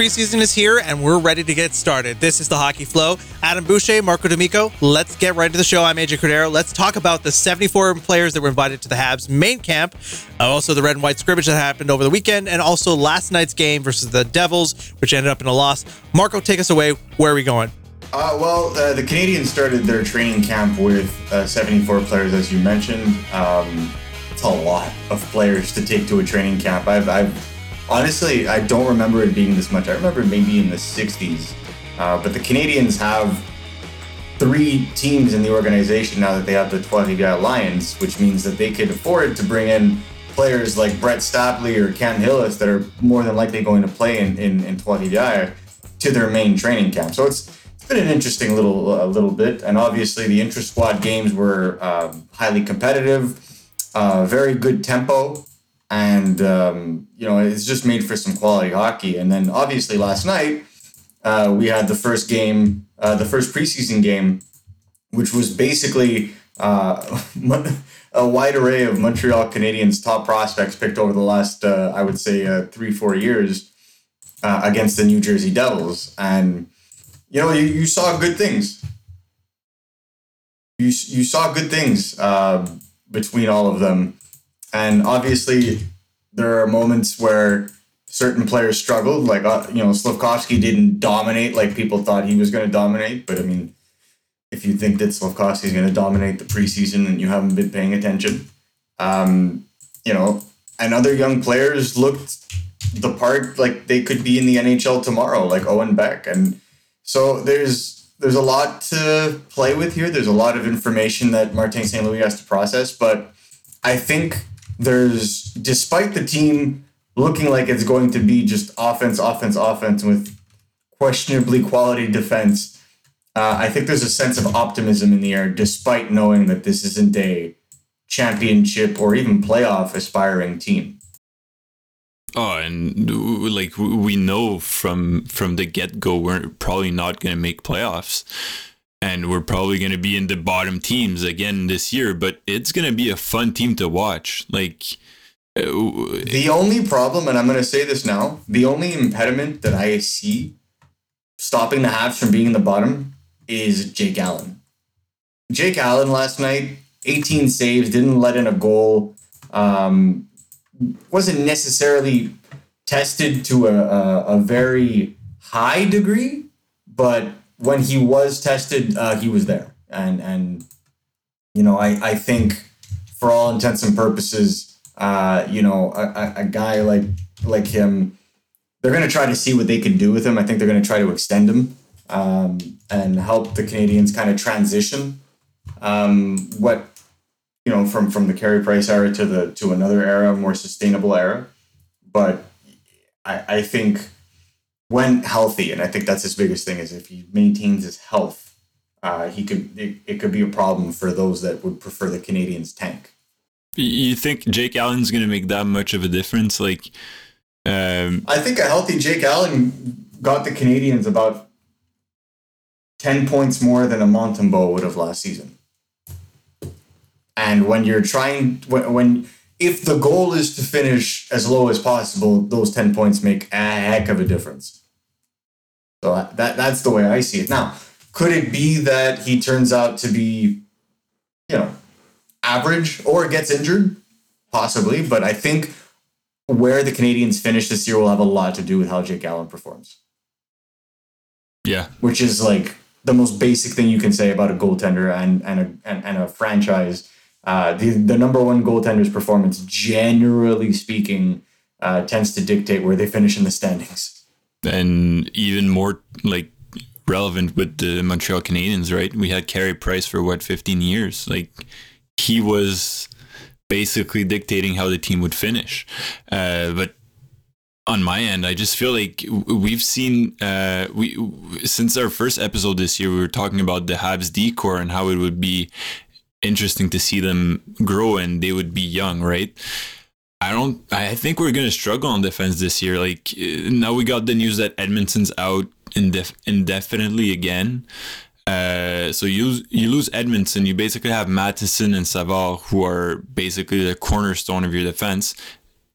Preseason is here, and we're ready to get started. This is the Hockey Flow. Adam Boucher, Marco D'Amico. Let's get right into the show. I'm AJ Cordero. Let's talk about the 74 players that were invited to the Habs main camp, uh, also the red and white scrimmage that happened over the weekend, and also last night's game versus the Devils, which ended up in a loss. Marco, take us away. Where are we going? Uh, well, uh, the Canadiens started their training camp with uh, 74 players, as you mentioned. Um, it's a lot of players to take to a training camp. I've, I've honestly, I don't remember it being this much. I remember maybe in the 60s. Uh, but the Canadiens have three teams in the organization now that they have the Trois-Rivières Lions, which means that they could afford to bring in players like Brett Stapley or Cam Hillis that are more than likely going to play in, in, in Trois-Rivières to their main training camp. So it's, been an interesting little uh, little bit. And obviously the intra-squad games were um, highly competitive, uh, very good tempo and um, you know it's just made for some quality hockey. And then obviously last night uh, we had the first game, uh, the first preseason game, which was basically uh, a wide array of Montreal Canadiens top prospects picked over the last, uh, I would say, uh, three four years uh, against the New Jersey Devils, and you know you, you saw good things. You, you saw good things between all of them and obviously, there are moments where certain players struggled. Like, uh, you know, Slafkovsky didn't dominate like people thought he was going to dominate. But I mean, if you think that Slafkovsky is going to dominate the preseason and you haven't been paying attention, um, you know, and other young players looked the part like they could be in the NHL tomorrow, like Owen Beck. And so there's there's a lot to play with here. There's a lot of information that Martin St. Louis has to process, but I think there's despite the team looking like it's going to be just offense, offense, offense with questionably quality defense. Uh, I think there's a sense of optimism in the air, despite knowing that this isn't a championship or even playoff aspiring team. Oh, and like we know from from the get go, we're probably not going to make playoffs and we're probably going to be in the bottom teams again this year but it's going to be a fun team to watch. Like uh, the only problem and i'm going to say this now the only impediment that i see stopping the Habs from being in the bottom is jake allen. Jake allen last night 18 saves didn't let in a goal um, wasn't necessarily tested to a, a, a very high degree but when he was tested, uh, he was there, and and you know I I think for all intents and purposes, uh, you know a, a guy like like him, they're gonna try to see what they can do with him. I think they're gonna try to extend him um, and help the Canadiens kind of transition um, what you know from from the Carey Price era to the to another era, more sustainable era. But I I think when healthy, and I think that's his biggest thing is if he maintains his health, uh, he could it, it could be a problem for those that would prefer the Canadiens tank. You think Jake Allen's going to make that much of a difference? Like, um... I think a healthy Jake Allen got the Canadiens about ten points more than a Montembeault would have last season. And when you're trying, when, when if the goal is to finish as low as possible, those ten points make a heck of a difference. So that that's the way I see it. Now, could it be that he turns out to be, you know, average or gets injured? Possibly, but I think where the Canadians finish this year will have a lot to do with how Jake Allen performs. Yeah, which is like the most basic thing you can say about a goaltender and and a and, and a franchise. Uh, the the number one goaltender's performance, generally speaking, uh, tends to dictate where they finish in the standings and even more like relevant with the Montreal Canadiens, right? We had Carey Price for what 15 years. Like he was basically dictating how the team would finish. Uh, but on my end, I just feel like we've seen uh, we since our first episode this year, we were talking about the Habs decor and how it would be interesting to see them grow and they would be young, right? I don't. I think we're gonna struggle on defense this year. Like now, we got the news that Edmundson's out indef- indefinitely again. Uh, so you you lose Edmundson, you basically have Matheson and Savard, who are basically the cornerstone of your defense,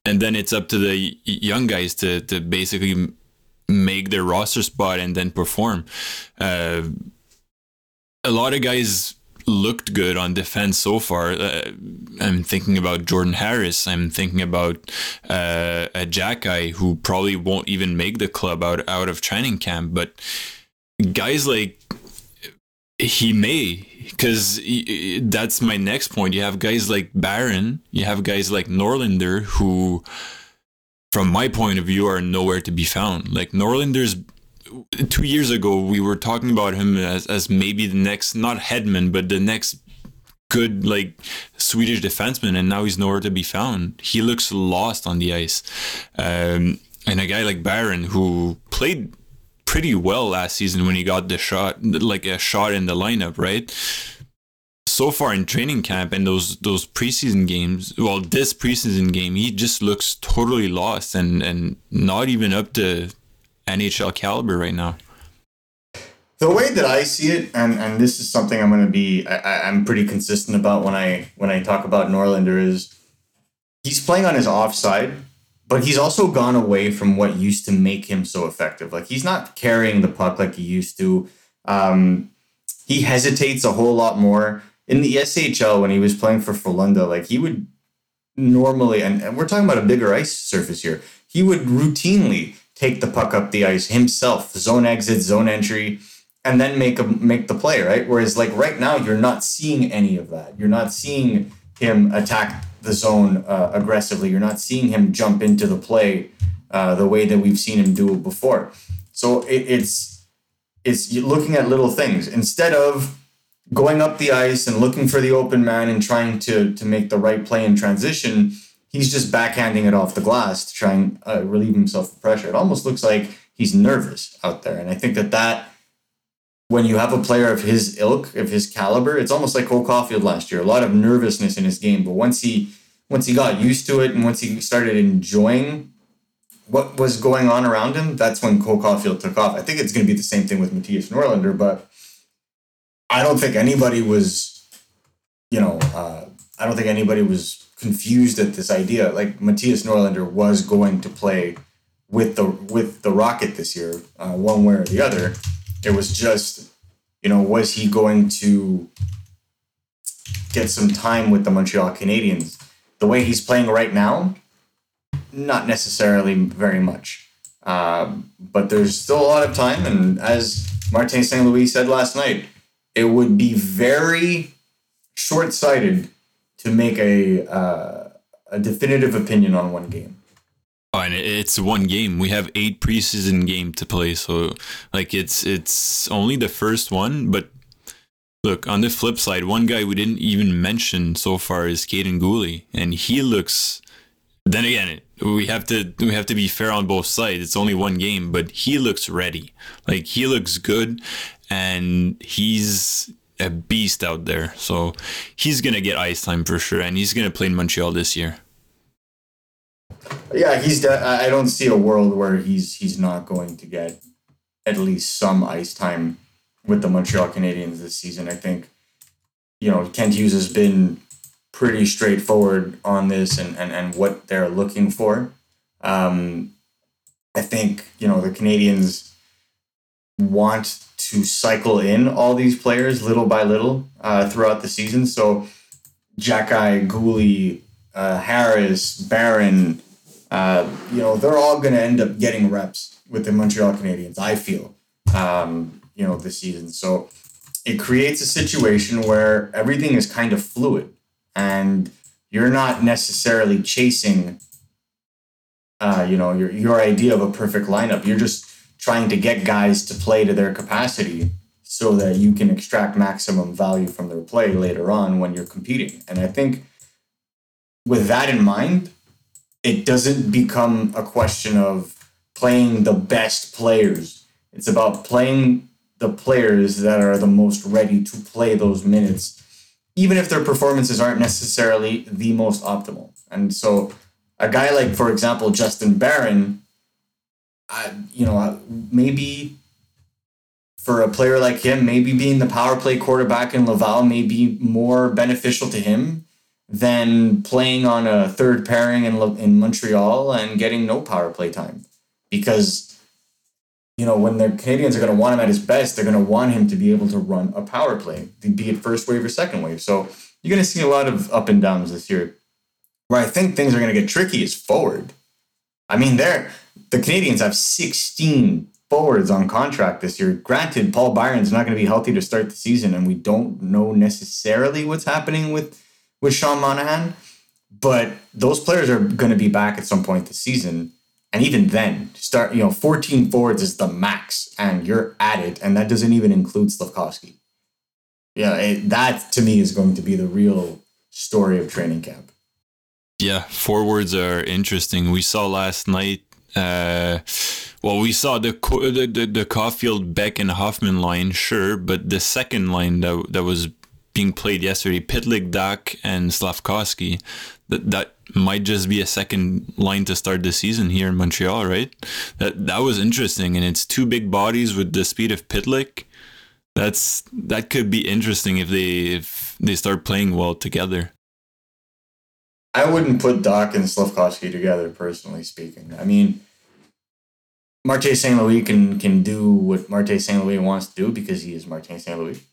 and then it's up to the young guys to to basically make their roster spot and then perform. Uh, a lot of guys looked good on defense so far. Uh, I'm thinking about Jordan Harris. I'm thinking about uh, a Xhekaj who probably won't even make the club out out of training camp. But guys like he may because that's my next point. You have guys like Barron. You have guys like Norlinder who, from my point of view, are nowhere to be found. Like Norlinder's two years ago, we were talking about him as, as maybe the next, not Hedman but the next good like Swedish defenseman, and now he's nowhere to be found. He looks lost on the ice. Um, and a guy like Barron, who played pretty well last season when he got the shot, like a shot in the lineup, right? So far in training camp and those those preseason games, well, this preseason game, he just looks totally lost and and not even up to NHL caliber right now. The way that I see it, and, and this is something I'm going to be, I, I'm pretty consistent about when I when I talk about Norlinder is, he's playing on his offside, but he's also gone away from what used to make him so effective. Like he's not carrying the puck like he used to. Um, he hesitates a whole lot more in the SHL when he was playing for Frölunda. Like he would normally, and, and we're talking about a bigger ice surface here. He would routinely take the puck up the ice himself, zone exit, zone entry, and then make a make the play, right? Whereas like right now, you're not seeing any of that. You're not seeing him attack the zone uh, aggressively. You're not seeing him jump into the play uh, the way that we've seen him do it before. So it, it's it's looking at little things instead of going up the ice and looking for the open man and trying to to make the right play in transition he's just backhanding it off the glass to try and uh, relieve himself of pressure. It almost looks like he's nervous out there, and I think that that when you have a player of his ilk, of his caliber, it's almost like Cole Caufield last year. A lot of nervousness in his game, but once he once he got used to it and once he started enjoying what was going on around him, that's when Cole Caufield took off. I think it's going to be the same thing with Mattias Norlinder, but I don't think anybody was, you know, uh, I don't think anybody was confused at this idea. Like Mattias Norlinder was going to play with the with the Rocket this year, uh, one way or the other. It was just, you know, was he going to get some time with the Montreal Canadiens? The way he's playing right now, not necessarily very much. Um, but there's still a lot of time, and as Martin St. Louis said last night, it would be very short sighted to make a uh, a definitive opinion on one game. Oh, and it's one game. We have eight preseason game to play, so like it's it's only the first one. But look, on the flip side, one guy we didn't even mention so far is Kaiden Guhle, and he looks. Then again, we have to we have to be fair on both sides. It's only one game, but he looks ready. Like he looks good, and he's a beast out there. So he's gonna get ice time for sure, and he's gonna play in Montreal this year. Yeah, he's. De- I don't see a world where he's he's not going to get at least some ice time with the Montreal Canadiens this season. I think, you know, Kent Hughes has been pretty straightforward on this and and, and what they're looking for. Um, I think you know the Canadiens want to cycle in all these players little by little uh, throughout the season. So Xhekaj, Guhle, uh, Harris, Barron, uh, you know, they're all going to end up getting reps with the Montreal Canadiens, I feel, um, you know, this season. So it creates a situation where everything is kind of fluid and you're not necessarily chasing, uh, you know, your, your idea of a perfect lineup. You're just trying to get guys to play to their capacity so that you can extract maximum value from their play later on when you're competing. And I think with that in mind, it doesn't become a question of playing the best players. It's about playing the players that are the most ready to play those minutes, even if their performances aren't necessarily the most optimal. And so, a guy like, for example, Justin Barron I, you know, maybe for a player like him, maybe being the power play quarterback in Laval may be more beneficial to him than playing on a third pairing in in Montreal and getting no power play time, because you know, when the Canadiens are going to want him at his best, they're going to want him to be able to run a power play, be it first wave or second wave. So you're going to see a lot of up and downs this year. Where I think things are going to get tricky is forward. I mean, there the Canadiens have 16 forwards on contract this year. Granted, Paul Byron's not going to be healthy to start the season, and we don't know necessarily what's happening with with Sean Monahan. But those players are going to be back at some point this season. And even then, start, you know, 14 forwards is the max, and you're at it. And that doesn't even include Slafkovsky. Yeah, it, that to me is going to be the real story of training camp. Yeah, forwards are interesting. We saw last night. Uh, well, we saw the the the, the Caufield, Beck, and Hoffman line, sure, but the second line that that was being played yesterday, Pitlick, Dach, and Slafkovsky, that that might just be a second line to start the season here in Montreal, right? That that was interesting, and it's two big bodies with the speed of Pitlick. That's that could be interesting if they if they start playing well together. I wouldn't put Dach and Slafkovsky together, personally speaking. I mean, Martin St. Louis can can do what Martin St. Louis wants to do because he is Martin St. Louis.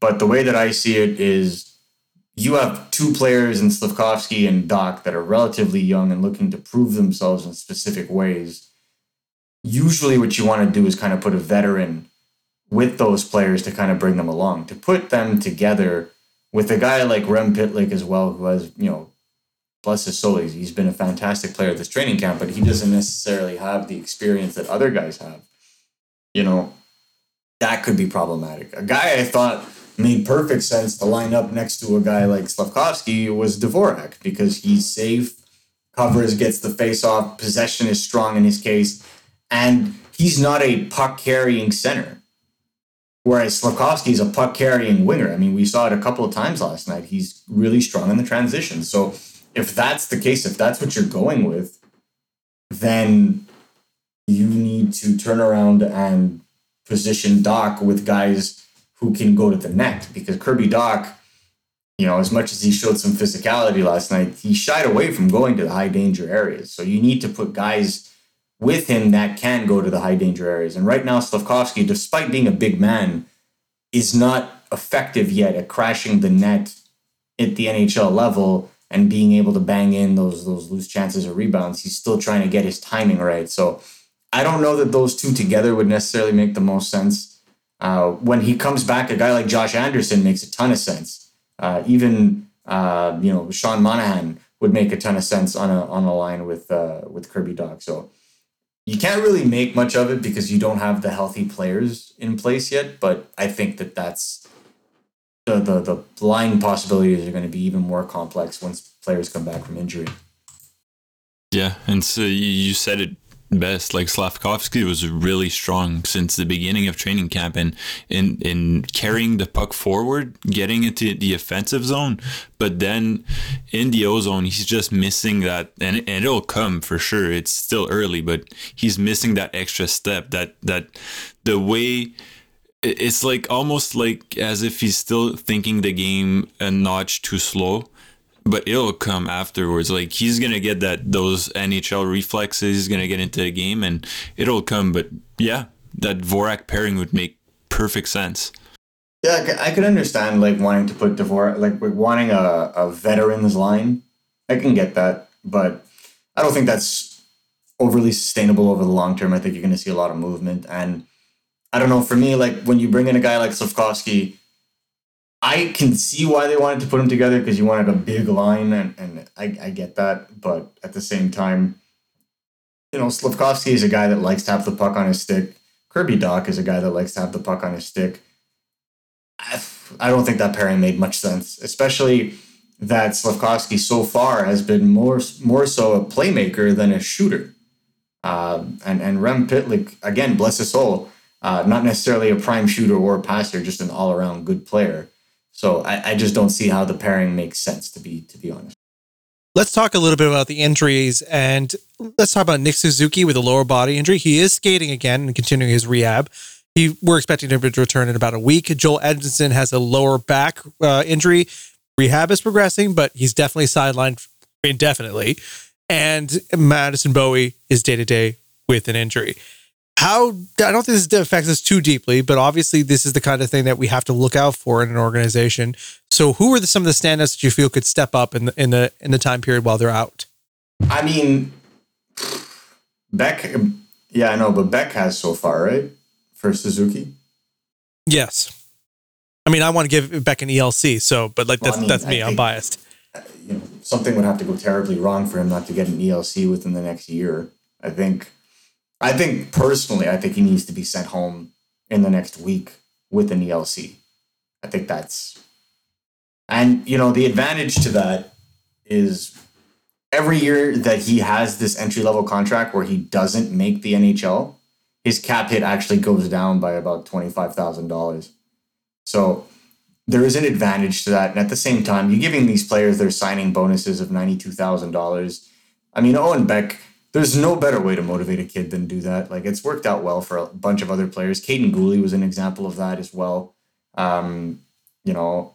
But the way that I see it is you have two players in Slafkovsky and Dach that are relatively young and looking to prove themselves in specific ways. Usually, what you want to do is kind of put a veteran with those players to kind of bring them along, to put them together with a guy like Rem Pitlick as well, who has, you know, bless his soul, he's been a fantastic player at this training camp, but he doesn't necessarily have the experience that other guys have. You know, that could be problematic. A guy I thought made perfect sense to line up next to a guy like Slafkovsky was Dvorak because he's safe, covers, gets the face off, possession is strong in his case, and he's not a puck carrying center. Whereas Slafkovsky is a puck carrying winger. I mean, we saw it a couple of times last night. He's really strong in the transition. So if that's the case, if that's what you're going with, then you need to turn around and position Dach with guys who can go to the net because Kirby Dach, you know, as much as he showed some physicality last night, he shied away from going to the high danger areas. So you need to put guys with him that can go to the high danger areas. And right now, Slafkovsky, despite being a big man, is not effective yet at crashing the net at the NHL level and being able to bang in those those loose chances or rebounds. He's still trying to get his timing right. So I don't know that those two together would necessarily make the most sense. Uh, when he comes back, a guy like Josh Anderson makes a ton of sense. Uh, even uh, you know Sean Monahan would make a ton of sense on a on a line with uh, with Kirby Dach. So you can't really make much of it because you don't have the healthy players in place yet. But I think that that's the the the line possibilities are going to be even more complex once players come back from injury. Yeah, and so you said it best. Like Slafkovsky was really strong since the beginning of training camp and in in carrying the puck forward, getting into the offensive zone. But then in the O zone, he's just missing that, and, and it'll come for sure. It's still early, but he's missing that extra step. That that the way it's like almost like as if he's still thinking the game a notch too slow but it'll come afterwards. Like he's gonna get that those NHL reflexes. He's gonna get into the game, and it'll come. But yeah, that Dvorak pairing would make perfect sense. Yeah, I could understand like wanting to put Dvorak, like wanting a, a veterans line. I can get that, but I don't think that's overly sustainable over the long term. I think you're to see a lot of movement, and I don't know. For me, like when you bring in a guy like Slafkovsky, I can see why they wanted to put them together because you wanted a big line, and, and I, I get that. But at the same time, you know, Slafkovsky is a guy that likes to have the puck on his stick. Kirby Dach is a guy that likes to have the puck on his stick. I, I don't think that pairing made much sense, especially that Slafkovsky so far has been more more so a playmaker than a shooter. Uh, and and Rem Pitlick again, bless his soul, uh, not necessarily a prime shooter or a passer, just an all around good player. So I, I just don't see how the pairing makes sense to be to be honest. Let's talk a little bit about the injuries and let's talk about Nick Suzuki with a lower body injury. He is skating again and continuing his rehab. He, we're expecting him to return in about a week. Joel Edmundson has a lower back uh, injury. Rehab is progressing, but he's definitely sidelined indefinitely. And Madison Bowey is day to day with an injury. How I don't think this affects us too deeply, but obviously this is the kind of thing that we have to look out for in an organization. So, who are the, some of the standouts that you feel could step up in the in the in the time period while they're out? I mean, Beck. Yeah, I know, but Beck has so far, right, for Suzuki. Yes. I mean, I want to give Beck an ELC, so but like Well, that's I mean, that's me. I'm biased. Uh, you know, something would have to go terribly wrong for him not to get an ELC within the next year. I think, I think personally, I think he needs to be sent home in the next week with an ELC. I think that's, and you know, the advantage to that is every year that he has this entry level contract where he doesn't make the NHL, his cap hit actually goes down by about twenty five thousand dollars. So there is an advantage to that. And at the same time, you're giving these players their signing bonuses of $92,000. I mean, Owen Beck, there's no better way to motivate a kid than do that. Like, it's worked out well for a bunch of other players. Kaiden Guhle was an example of that as well. Um, you know,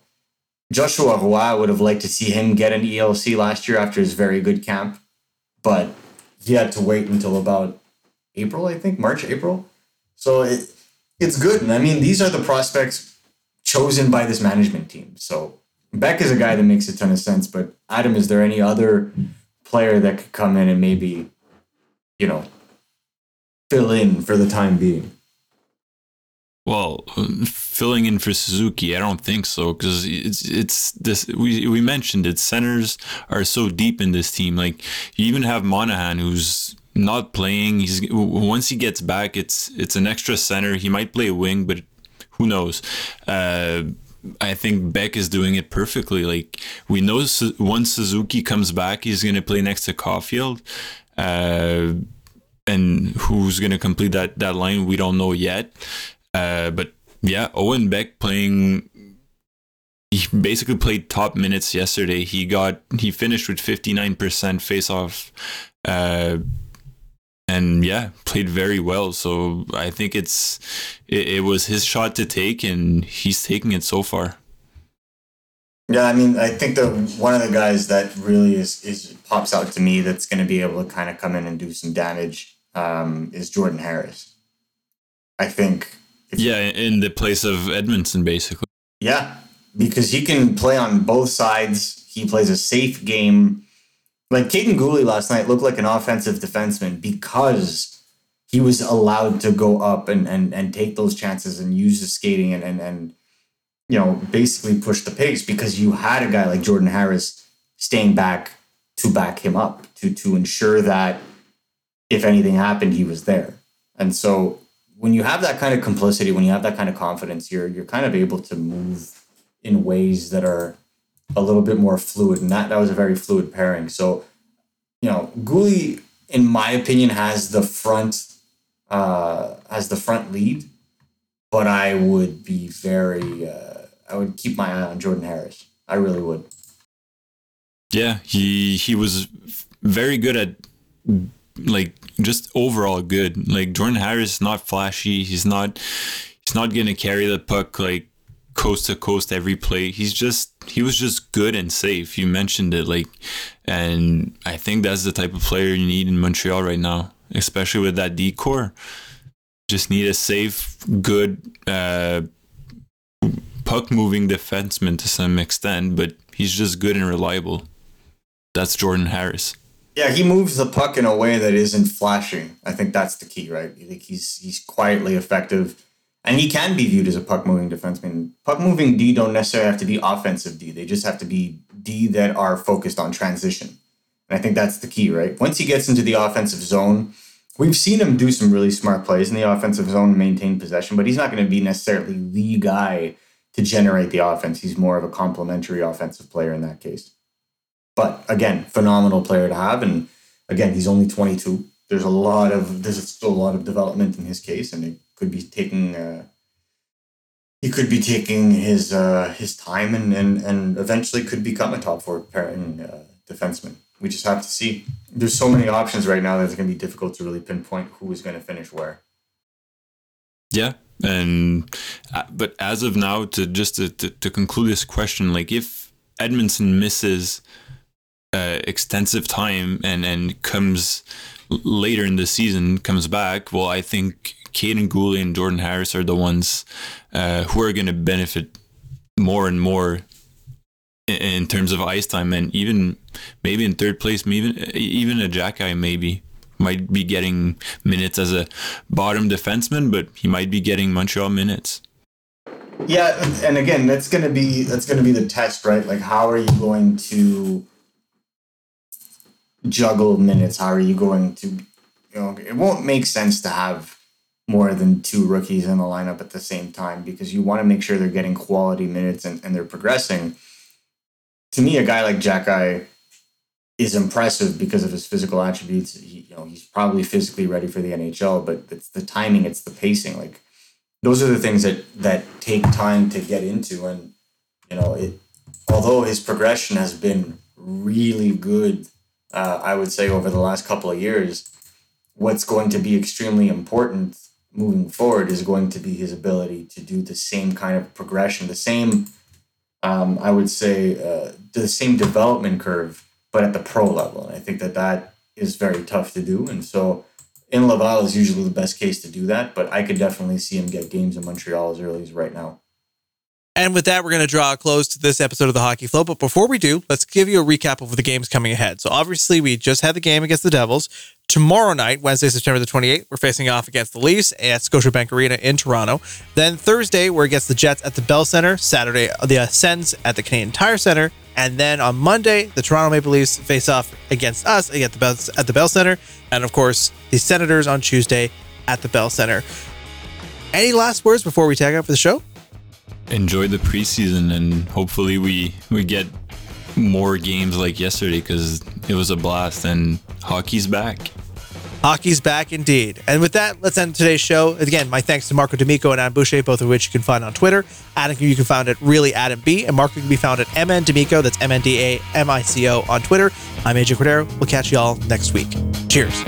Joshua Roy would have liked to see him get an ELC last year after his very good camp, but he had to wait until about April, I think, March, April. So it, it's good. And I mean, these are the prospects chosen by this management team. So Beck is a guy that makes a ton of sense. But Adam, is there any other player that could come in and maybe, you know, fill in for the time being? Well, filling in for Suzuki, I don't think so because it's it's this. We we mentioned it. Centers are so deep in this team. Like you even have Monahan, who's not playing. He's once he gets back, it's it's an extra center. He might play a wing, but who knows? Uh, I think Beck is doing it perfectly. Like we know, once Suzuki comes back, he's going to play next to Caufield. Uh, and who's to complete that that line? We don't know yet. Uh, but yeah, Owen Beck playing. He basically played top minutes yesterday. He got he finished with fifty nine percent face off, uh, and yeah, played very well. So I think it's it, it was his shot to take, and he's taking it so far. Yeah, I mean, I think that one of the guys that really is is pops out to me that's going to be able to kind of come in and do some damage um, is Jordan Harris. I think. if- Yeah, in the place of Edmundson, basically. Yeah, because he can play on both sides. He plays a safe game. Like Kaiden Guhle last night looked like an offensive defenseman because he was allowed to go up and and, and take those chances and use the skating and, and and you know basically push the pace because you had a guy like Jordan Harris staying back to back him up to to ensure that if anything happened he was there. And so when you have that kind of complicity, when you have that kind of confidence, you're you're kind of able to move in ways that are a little bit more fluid, and that that was a very fluid pairing. So, you know, Guhle, in my opinion, has the front uh, has the front lead, but I would be very uh, I would keep my eye on Jordan Harris. I really would. Yeah, he he was very good at like just overall good. Like Jordan Harris is not flashy. He's not he's not gonna carry the puck like coast to coast every play. He's just he was just good and safe. You mentioned it like and I think that's the type of player you need in Montreal right now, especially with that decor. Just need a safe, good uh puck moving defenseman to some extent, but he's just good and reliable. That's Jordan Harris. Yeah, he moves the puck in a way that isn't flashing. I think that's the key, right? Like he's he's quietly effective, and he can be viewed as a puck moving defenseman. Puck moving D don't necessarily have to be offensive D. They just have to be D that are focused on transition. And I think that's the key, right? Once he gets into the offensive zone, we've seen him do some really smart plays in the offensive zone, maintain possession, but he's not going to be necessarily the guy to generate the offense. He's more of a complementary offensive player in that case. But again, phenomenal player to have. And again, he's only 22. There's a lot of there's still a lot of development in his case, and it could be taking uh, he could be taking his uh, his time and, and and eventually could become a top four pairing uh, defenseman. We just have to see. There's so many options right now that it's going to be difficult to really pinpoint who is going to finish where. Yeah, and uh, but as of now, to just to, to, to conclude this question, like if Edmundson misses uh, extensive time and and comes later in the season comes back, well, I think Kaiden Guhle and Jordan Harris are the ones uh, who are going to benefit more and more in, in, terms of ice time, and even maybe in third place, maybe even a Xhekaj maybe might be getting minutes as a bottom defenseman, but he might be getting Montreal minutes. Yeah, and again, that's gonna be that's gonna be the test, right? Like, how are you going to juggle minutes? How are you going to, you know, it won't make sense to have more than two rookies in the lineup at the same time because you want to make sure they're getting quality minutes and, and they're progressing. To me, a guy like Xhekaj is impressive because of his physical attributes. He, you know, he's probably physically ready for the NHL, but it's the timing, it's the pacing. Like those are the things that that take time to get into. And you know, it although his progression has been really good uh, I would say, over the last couple of years, what's going to be extremely important moving forward is going to be his ability to do the same kind of progression, the same, um, I would say, uh, the same development curve, but at the pro level. And I think that that is very tough to do. And so in Laval is usually the best case to do that, but I could definitely see him get games in Montreal as early as right now. And with that, we're going to draw a close to this episode of the Hockey Flow. But before we do, let's give you a recap of the games coming ahead. So obviously, we just had the game against the Devils. Tomorrow night, Wednesday, September the 28th, we're facing off against the Leafs at Scotiabank Arena in Toronto. Then Thursday, we're against the Jets at the Bell Center. Saturday, uh, the Sens at the Canadian Tire Center. And then on Monday, the Toronto Maple Leafs face off against us at the Bell, at the Bell Center. And of course, the Senators on Tuesday at the Bell Center. Any last words before we tag out for the show? Enjoy the preseason and hopefully we we get more games like yesterday because it was a blast and hockey's back. Hockey's back indeed. And with that, let's end today's show. Again, my thanks to Marco D'Amico and Adam Boucher, both of which you can find on Twitter. Adam, you can find at really Adam B, and Marco can be found at MN D'Amico. That's M N D A M I C O on Twitter. I'm AJ Cordero. We'll catch you all next week. Cheers.